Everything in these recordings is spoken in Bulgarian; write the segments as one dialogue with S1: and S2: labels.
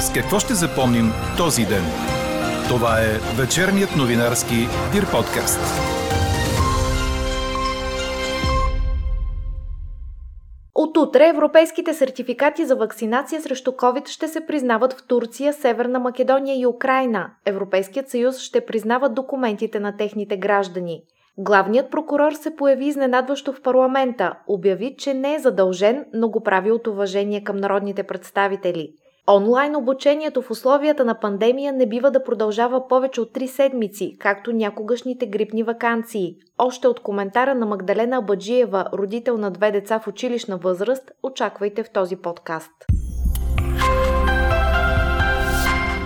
S1: С какво ще запомним този ден? Това е вечерният новинарски Дир подкаст.
S2: От утре европейските сертификати за вакцинация срещу COVID ще се признават в Турция, Северна Македония и Украина. Европейският съюз ще признава документите на техните граждани. Главният прокурор се появи изненадващо в парламента, обяви, че не е задължен, но го прави от уважение към народните представители – Онлайн обучението в условията на пандемия не бива да продължава повече от 3 седмици, както някогашните грипни вакансии. Още от коментара на Магдалена Баджиева, родител на две деца в училищна възраст, очаквайте в този подкаст.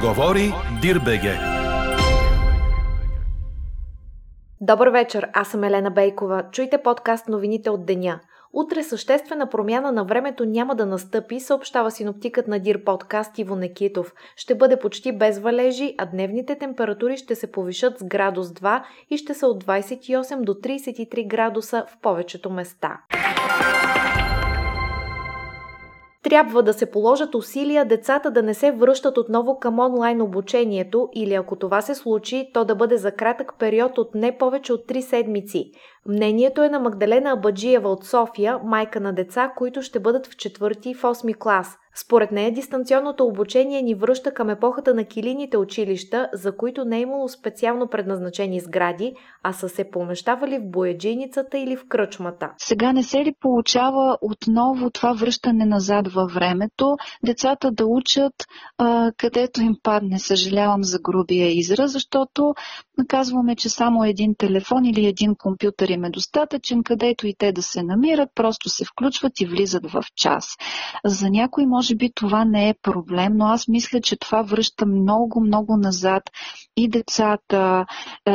S1: Говори Дирбеге.
S2: Добър вечер, аз съм Елена Бейкова. Чуйте подкаст новините от деня – Утре съществена промяна на времето няма да настъпи, съобщава синоптикът на Дир подкаст Иво Некитов. Ще бъде почти без валежи, а дневните температури ще се повишат с градус 2 и ще са от 28 до 33 градуса в повечето места. Трябва да се положат усилия децата да не се връщат отново към онлайн обучението или ако това се случи, то да бъде за кратък период от не повече от 3 седмици. Мнението е на Магдалена Абаджиева от София, майка на деца, които ще бъдат в 4 и в 8 клас. Според нея дистанционното обучение ни връща към епохата на килините училища, за които не е имало специално предназначени сгради, а са се помещавали в бояджийницата или в кръчмата.
S3: Сега не се ли получава отново това връщане назад във времето, децата да учат а, където им падне, съжалявам за грубия израз, защото казваме, че само един телефон или един компютър им е достатъчен, където и те да се намират, просто се включват и влизат в час. За някой може би това не е проблем, но аз мисля, че това връща много, много назад и децата,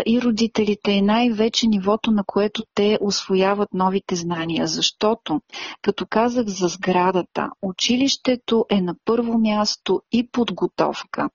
S3: и родителите, и най-вече нивото, на което те освояват новите знания. Защото, като казах за сградата, училището е на първо място и подготовка.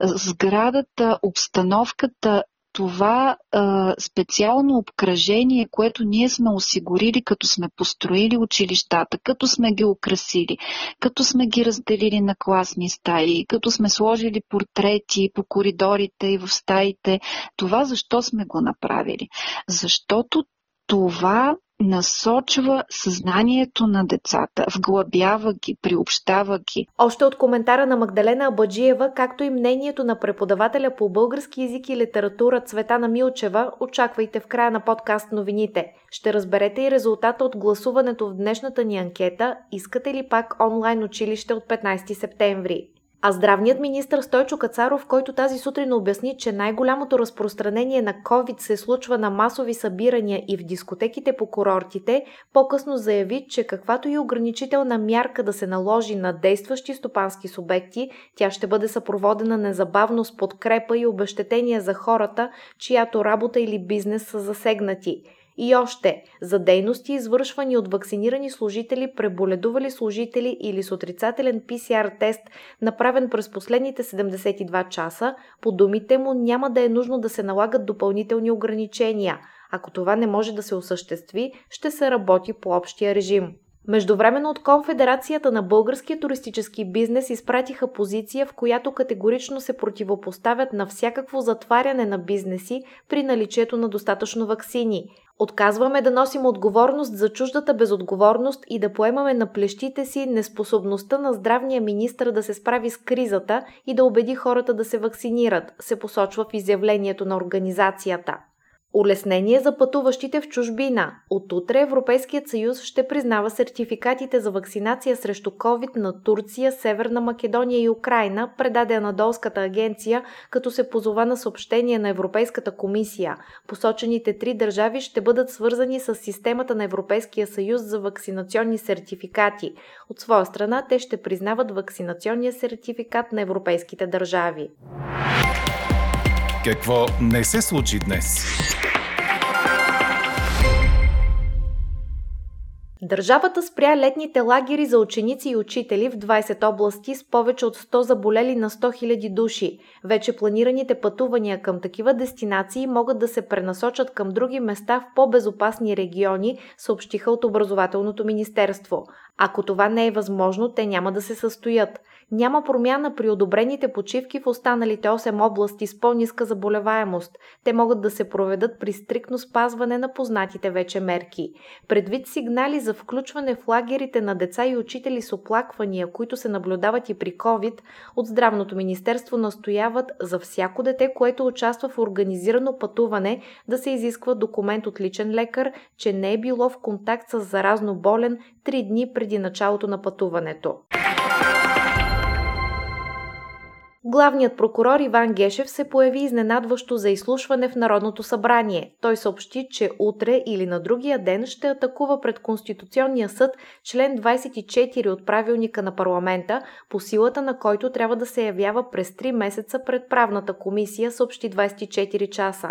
S3: Сградата, обстановката това а, специално обкръжение, което ние сме осигурили, като сме построили училищата, като сме ги украсили, като сме ги разделили на класни стаи, като сме сложили портрети по коридорите и в стаите, това защо сме го направили? Защото това насочва съзнанието на децата, вглъбява ги, приобщава ги.
S2: Още от коментара на Магдалена Абаджиева, както и мнението на преподавателя по български язик и литература Цветана Милчева, очаквайте в края на подкаст новините. Ще разберете и резултата от гласуването в днешната ни анкета «Искате ли пак онлайн училище от 15 септември?» А здравният министр Стойчо Кацаров, който тази сутрин обясни, че най-голямото разпространение на COVID се случва на масови събирания и в дискотеките по курортите, по-късно заяви, че каквато и ограничителна мярка да се наложи на действащи стопански субекти, тя ще бъде съпроводена незабавно с подкрепа и обещетения за хората, чиято работа или бизнес са засегнати – и още, за дейности, извършвани от вакцинирани служители, преболедували служители или с отрицателен PCR тест, направен през последните 72 часа, по думите му няма да е нужно да се налагат допълнителни ограничения. Ако това не може да се осъществи, ще се работи по общия режим. Междувременно от Конфедерацията на българския туристически бизнес изпратиха позиция, в която категорично се противопоставят на всякакво затваряне на бизнеси при наличието на достатъчно вакцини. Отказваме да носим отговорност за чуждата безотговорност и да поемаме на плещите си неспособността на здравния министр да се справи с кризата и да убеди хората да се вакцинират, се посочва в изявлението на организацията. Улеснение за пътуващите в чужбина. От утре Европейският съюз ще признава сертификатите за вакцинация срещу COVID на Турция, Северна Македония и Украина, предаде Анадолската агенция, като се позова на съобщение на Европейската комисия. Посочените три държави ще бъдат свързани с системата на Европейския съюз за вакцинационни сертификати. От своя страна те ще признават вакцинационния сертификат на европейските държави.
S1: Какво не се случи днес?
S2: Държавата спря летните лагери за ученици и учители в 20 области с повече от 100 заболели на 100 000 души. Вече планираните пътувания към такива дестинации могат да се пренасочат към други места в по-безопасни региони, съобщиха от Образователното министерство. Ако това не е възможно, те няма да се състоят. Няма промяна при одобрените почивки в останалите 8 области с по-ниска заболеваемост. Те могат да се проведат при стрикно спазване на познатите вече мерки. Предвид сигнали за включване в лагерите на деца и учители с оплаквания, които се наблюдават и при COVID, от Здравното министерство настояват за всяко дете, което участва в организирано пътуване, да се изисква документ от личен лекар, че не е било в контакт с заразно болен 3 дни преди началото на пътуването. Главният прокурор Иван Гешев се появи изненадващо за изслушване в Народното събрание. Той съобщи, че утре или на другия ден ще атакува пред Конституционния съд член 24 от правилника на парламента, по силата на който трябва да се явява през 3 месеца пред правната комисия, съобщи 24 часа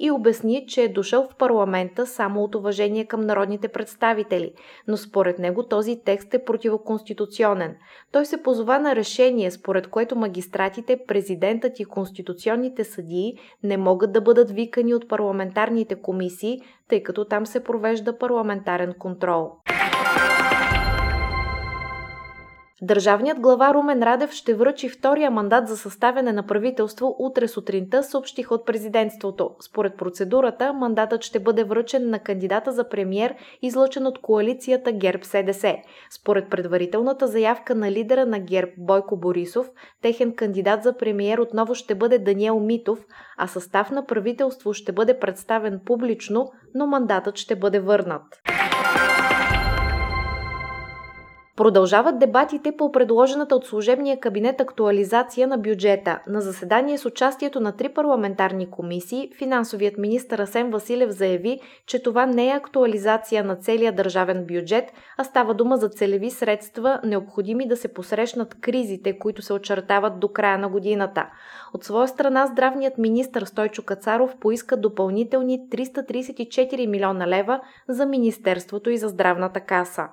S2: и обясни, че е дошъл в парламента само от уважение към народните представители, но според него този текст е противоконституционен. Той се позова на решение, според което магистратите, президентът и конституционните съдии не могат да бъдат викани от парламентарните комисии, тъй като там се провежда парламентарен контрол. Държавният глава Румен Радев ще връчи втория мандат за съставяне на правителство утре сутринта, съобщиха от президентството. Според процедурата, мандатът ще бъде връчен на кандидата за премьер, излъчен от коалицията ГЕРБ-СДС. Според предварителната заявка на лидера на ГЕРБ Бойко Борисов, техен кандидат за премьер отново ще бъде Даниел Митов, а състав на правителство ще бъде представен публично, но мандатът ще бъде върнат. Продължават дебатите по предложената от служебния кабинет актуализация на бюджета. На заседание с участието на три парламентарни комисии, финансовият министр Асен Василев заяви, че това не е актуализация на целия държавен бюджет, а става дума за целеви средства, необходими да се посрещнат кризите, които се очертават до края на годината. От своя страна здравният министр Стойчо Кацаров поиска допълнителни 334 милиона лева за Министерството и за здравната каса.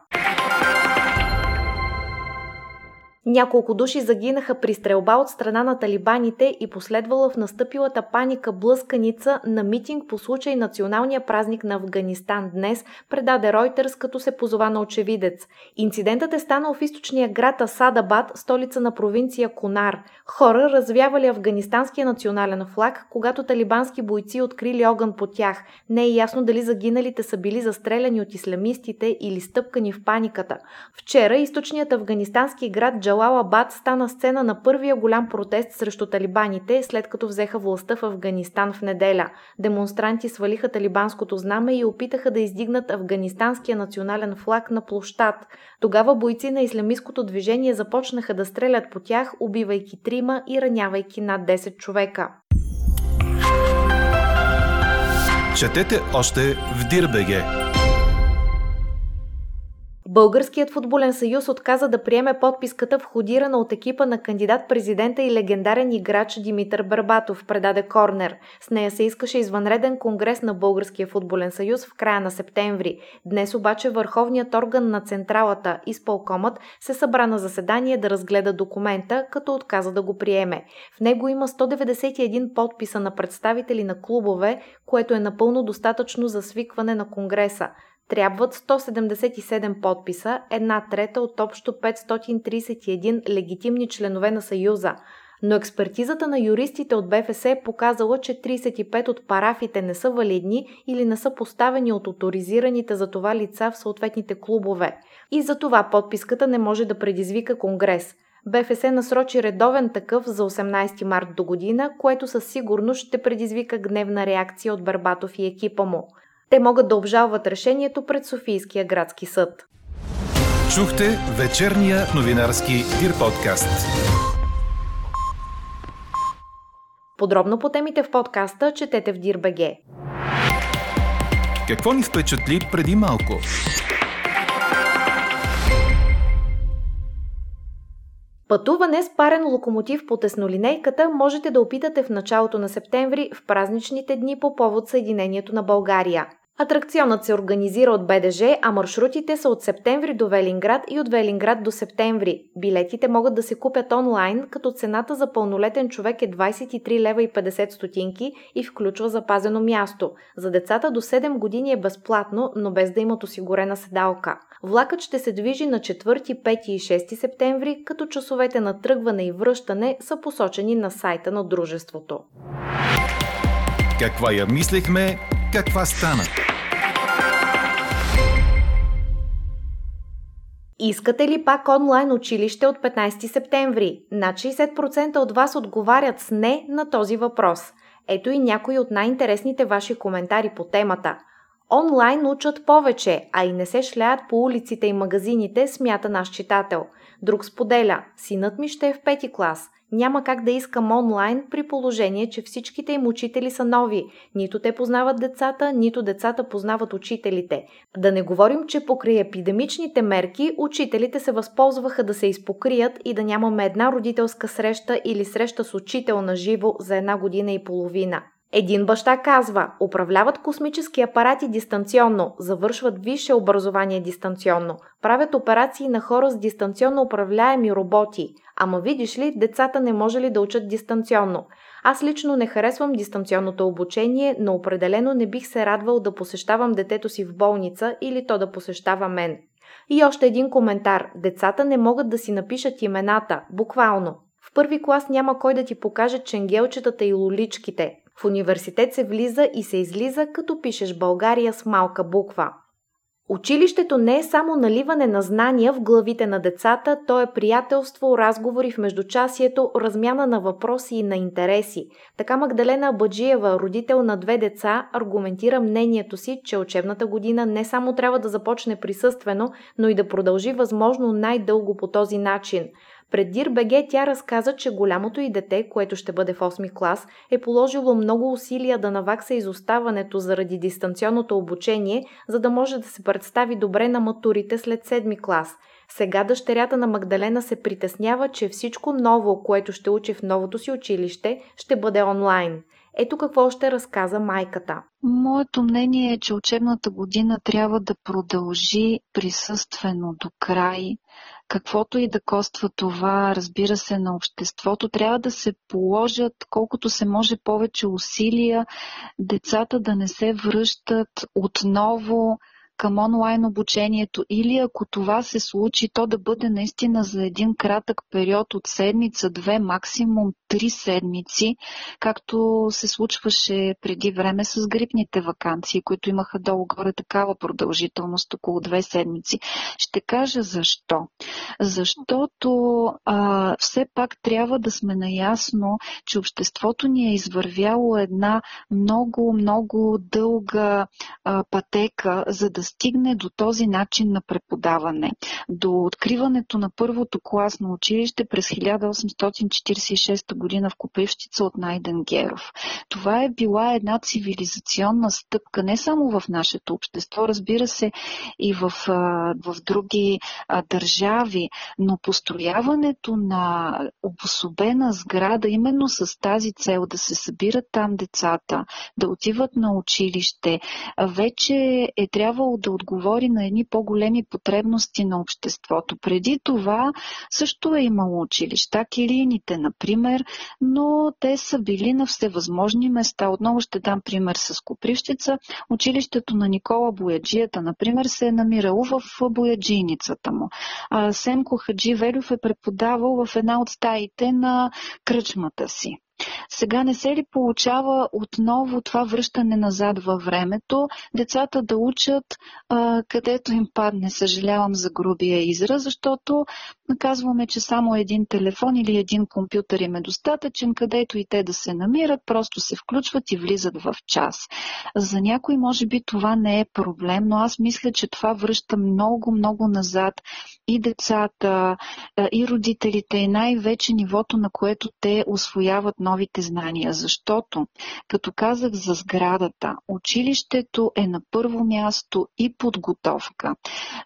S2: Няколко души загинаха при стрелба от страна на талибаните и последвала в настъпилата паника блъсканица на митинг по случай националния празник на Афганистан днес, предаде Ройтерс, като се позова на очевидец. Инцидентът е станал в източния град Асадабад, столица на провинция Конар. Хора развявали афганистанския национален флаг, когато талибански бойци открили огън по тях. Не е ясно дали загиналите са били застреляни от исламистите или стъпкани в паниката. Вчера източният афганистански град Джалалабад стана сцена на първия голям протест срещу талибаните, след като взеха властта в Афганистан в неделя. Демонстранти свалиха талибанското знаме и опитаха да издигнат афганистанския национален флаг на площад. Тогава бойци на исламистското движение започнаха да стрелят по тях, убивайки трима и ранявайки над 10 човека.
S1: Четете още в Дирбеге!
S2: Българският футболен съюз отказа да приеме подписката входирана от екипа на кандидат-президента и легендарен играч Димитър Барбатов, предаде Корнер. С нея се искаше извънреден конгрес на Българския футболен съюз в края на септември. Днес обаче върховният орган на централата, изпълкомът, се събра на заседание да разгледа документа, като отказа да го приеме. В него има 191 подписа на представители на клубове, което е напълно достатъчно за свикване на конгреса. Трябват 177 подписа, една трета от общо 531 легитимни членове на Съюза. Но експертизата на юристите от БФС е показала, че 35 от парафите не са валидни или не са поставени от авторизираните за това лица в съответните клубове. И за това подписката не може да предизвика конгрес. БФС насрочи редовен такъв за 18 март до година, което със сигурност ще предизвика гневна реакция от Барбатов и екипа му. Те могат да обжалват решението пред Софийския градски съд.
S1: Чухте вечерния новинарски Дир подкаст.
S2: Подробно по темите в подкаста четете в Дирбеге.
S1: Какво ни впечатли преди малко?
S2: Пътуване с парен локомотив по теснолинейката можете да опитате в началото на септември в празничните дни по повод Съединението на България. Атракционът се организира от БДЖ, а маршрутите са от септември до Велинград и от Велинград до септември. Билетите могат да се купят онлайн, като цената за пълнолетен човек е 23 лева и 50 стотинки и включва запазено място. За децата до 7 години е безплатно, но без да имат осигурена седалка. Влакът ще се движи на 4, 5 и 6 септември, като часовете на тръгване и връщане са посочени на сайта на дружеството.
S1: Каква я мислехме, каква стана?
S2: Искате ли пак онлайн училище от 15 септември? Над 60% от вас отговарят с не на този въпрос. Ето и някои от най-интересните ваши коментари по темата. Онлайн учат повече, а и не се шляят по улиците и магазините, смята наш читател. Друг споделя, синът ми ще е в пети клас. Няма как да искам онлайн при положение, че всичките им учители са нови. Нито те познават децата, нито децата познават учителите. Да не говорим, че покрай епидемичните мерки учителите се възползваха да се изпокрият и да нямаме една родителска среща или среща с учител на живо за една година и половина. Един баща казва, управляват космически апарати дистанционно, завършват висше образование дистанционно, правят операции на хора с дистанционно управляеми роботи. Ама видиш ли, децата не може ли да учат дистанционно? Аз лично не харесвам дистанционното обучение, но определено не бих се радвал да посещавам детето си в болница или то да посещава мен. И още един коментар. Децата не могат да си напишат имената, буквално. В първи клас няма кой да ти покаже ченгелчетата и лоличките. В университет се влиза и се излиза, като пишеш България с малка буква. Училището не е само наливане на знания в главите на децата, то е приятелство, разговори в междучасието, размяна на въпроси и на интереси. Така Магдалена Абаджиева, родител на две деца, аргументира мнението си, че учебната година не само трябва да започне присъствено, но и да продължи възможно най-дълго по този начин. Пред ДИР-БГ тя разказа, че голямото и дете, което ще бъде в 8 клас, е положило много усилия да навакса изоставането заради дистанционното обучение, за да може да се представи добре на матурите след 7 клас. Сега дъщерята на Магдалена се притеснява, че всичко ново, което ще учи в новото си училище, ще бъде онлайн. Ето какво ще разказа майката.
S3: Моето мнение е, че учебната година трябва да продължи присъствено до край. Каквото и да коства това, разбира се, на обществото, трябва да се положат колкото се може повече усилия, децата да не се връщат отново към онлайн обучението или ако това се случи, то да бъде наистина за един кратък период от седмица, две, максимум три седмици, както се случваше преди време с грипните вакансии, които имаха долу-горе такава продължителност, около две седмици. Ще кажа защо. Защото а, все пак трябва да сме наясно, че обществото ни е извървяло една много, много дълга а, пътека, за да стигне до този начин на преподаване. До откриването на първото класно училище през 1846 година в Копривщица от Найден Геров. Това е била една цивилизационна стъпка не само в нашето общество, разбира се и в, в други държави, но построяването на обособена сграда именно с тази цел да се събират там децата, да отиват на училище, вече е трябвало да отговори на едни по-големи потребности на обществото. Преди това също е имало училища, килините, например, но те са били на всевъзможни места. Отново ще дам пример с Копривщица. Училището на Никола Бояджията, например, се е намирало в бояджийницата му. Семко Хаджи Велев е преподавал в една от стаите на кръчмата си. Сега не се ли получава отново това връщане назад във времето, децата да учат а, където им падне, съжалявам за грубия израз, защото казваме, че само един телефон или един компютър им е достатъчен, където и те да се намират, просто се включват и влизат в час. За някой може би това не е проблем, но аз мисля, че това връща много, много назад и децата, и родителите, и най-вече нивото, на което те освояват новите знания. Защото, като казах за сградата, училището е на първо място и подготовка.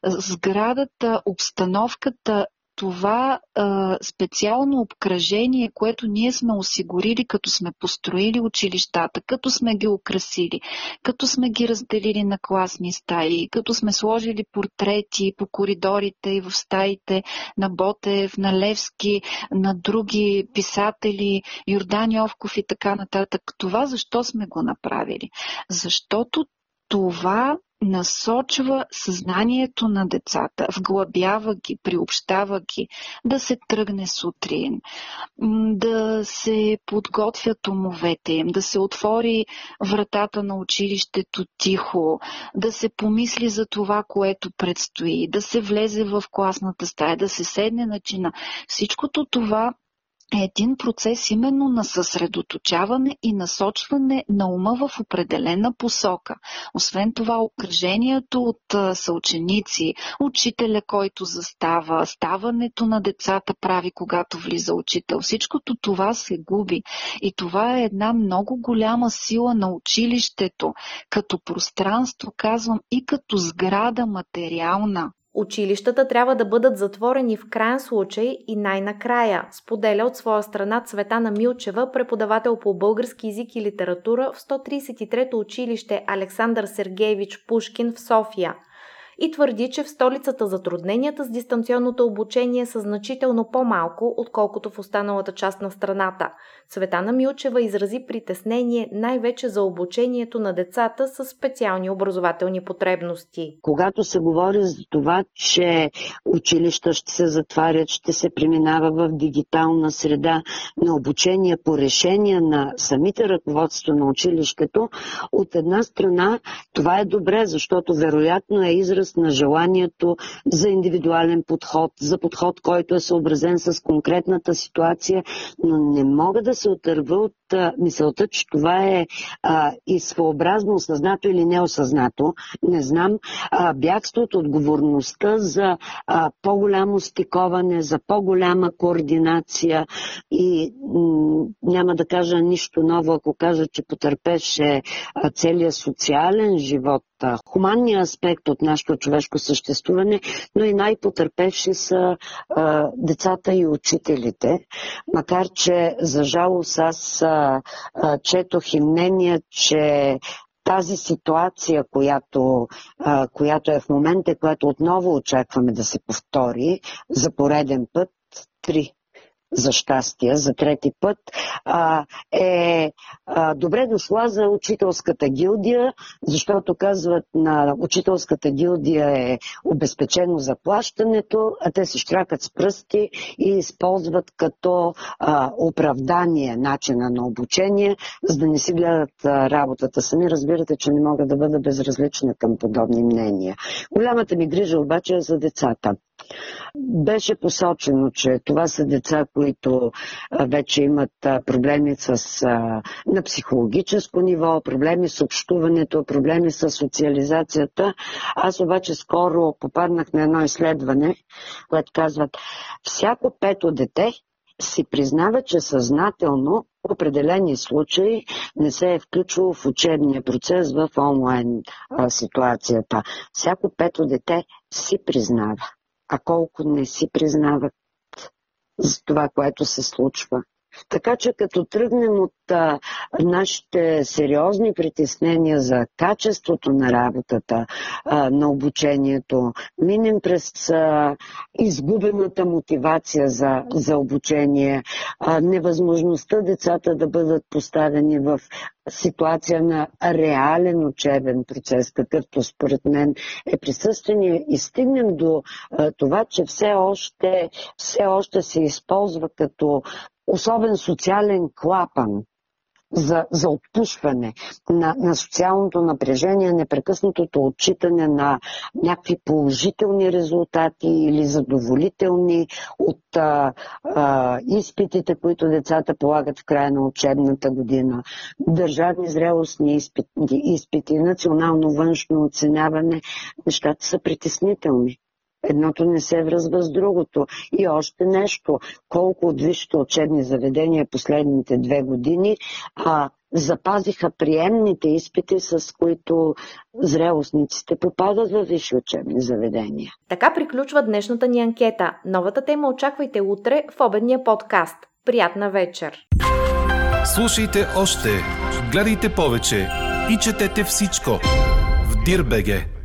S3: Сградата, обстановката това а, специално обкръжение, което ние сме осигурили, като сме построили училищата, като сме ги украсили, като сме ги разделили на класни стаи, като сме сложили портрети по коридорите и в стаите на Ботев, на Левски, на други писатели, Йордан Йовков и така нататък. Това защо сме го направили? Защото това насочва съзнанието на децата, вглъбява ги, приобщава ги, да се тръгне сутрин, да се подготвят умовете им, да се отвори вратата на училището тихо, да се помисли за това, което предстои, да се влезе в класната стая, да се седне на чина. Всичкото това е един процес именно на съсредоточаване и насочване на ума в определена посока. Освен това, окръжението от съученици, учителя, който застава, ставането на децата прави, когато влиза учител. Всичкото това се губи. И това е една много голяма сила на училището, като пространство, казвам, и като сграда материална.
S2: Училищата трябва да бъдат затворени в крайен случай и най-накрая, споделя от своя страна Цветана Милчева, преподавател по български язик и литература в 133-то училище Александър Сергеевич Пушкин в София – и твърди, че в столицата затрудненията с дистанционното обучение са значително по-малко, отколкото в останалата част на страната. Светана Милчева изрази притеснение най-вече за обучението на децата с специални образователни потребности.
S4: Когато се говори за това, че училища ще се затварят, ще се преминава в дигитална среда на обучение по решение на самите ръководство на училището, от една страна това е добре, защото вероятно е израз израз на желанието за индивидуален подход, за подход, който е съобразен с конкретната ситуация, но не мога да се отърва от мисълта, че това е а, и своеобразно осъзнато или неосъзнато. Не знам, а, бягство от отговорността за а, по-голямо стиковане, за по-голяма координация и няма да кажа нищо ново, ако кажа, че потърпеше целият социален живот, хуманния аспект от нашето човешко съществуване, но и най-потърпевши са а, децата и учителите. Макар, че за жалост аз а, а, четох и мнение, че тази ситуация, която, а, която е в момента, която отново очакваме да се повтори за пореден път, три за щастие, за трети път, а, е а, добре дошла за учителската гилдия, защото казват на учителската гилдия е обезпечено заплащането, а те се штракат с пръсти и използват като а, оправдание начина на обучение, за да не си гледат а, работата. Сами разбирате, че не мога да бъда безразлична към подобни мнения. Голямата ми грижа обаче е за децата. Беше посочено, че това са деца, които вече имат проблеми с, на психологическо ниво, проблеми с общуването, проблеми с социализацията. Аз обаче скоро попаднах на едно изследване, което казват всяко пето дете си признава, че съзнателно в определени случаи не се е включвало в учебния процес в онлайн а, ситуацията. Всяко пето дете си признава а колко не си признават за това, което се случва. Така че като тръгнем от а, нашите сериозни притеснения за качеството на работата, а, на обучението, минем през а, изгубената мотивация за, за обучение, а, невъзможността децата да бъдат поставени в ситуация на реален учебен процес, какъвто според мен е присъствение и стигнем до а, това, че все още, все още се използва като особен социален клапан за, за отпушване на, на социалното напрежение, непрекъснатото отчитане на някакви положителни резултати или задоволителни от а, а, изпитите, които децата полагат в края на учебната година, държавни зрелостни изпити, изпити национално външно оценяване, нещата са притеснителни. Едното не се връзва с другото. И още нещо. Колко от висшите учебни заведения последните две години а, запазиха приемните изпити, с които зрелостниците попадат в висши учебни заведения.
S2: Така приключва днешната ни анкета. Новата тема очаквайте утре в обедния подкаст. Приятна вечер!
S1: Слушайте още, гледайте повече и четете всичко в Дирбеге.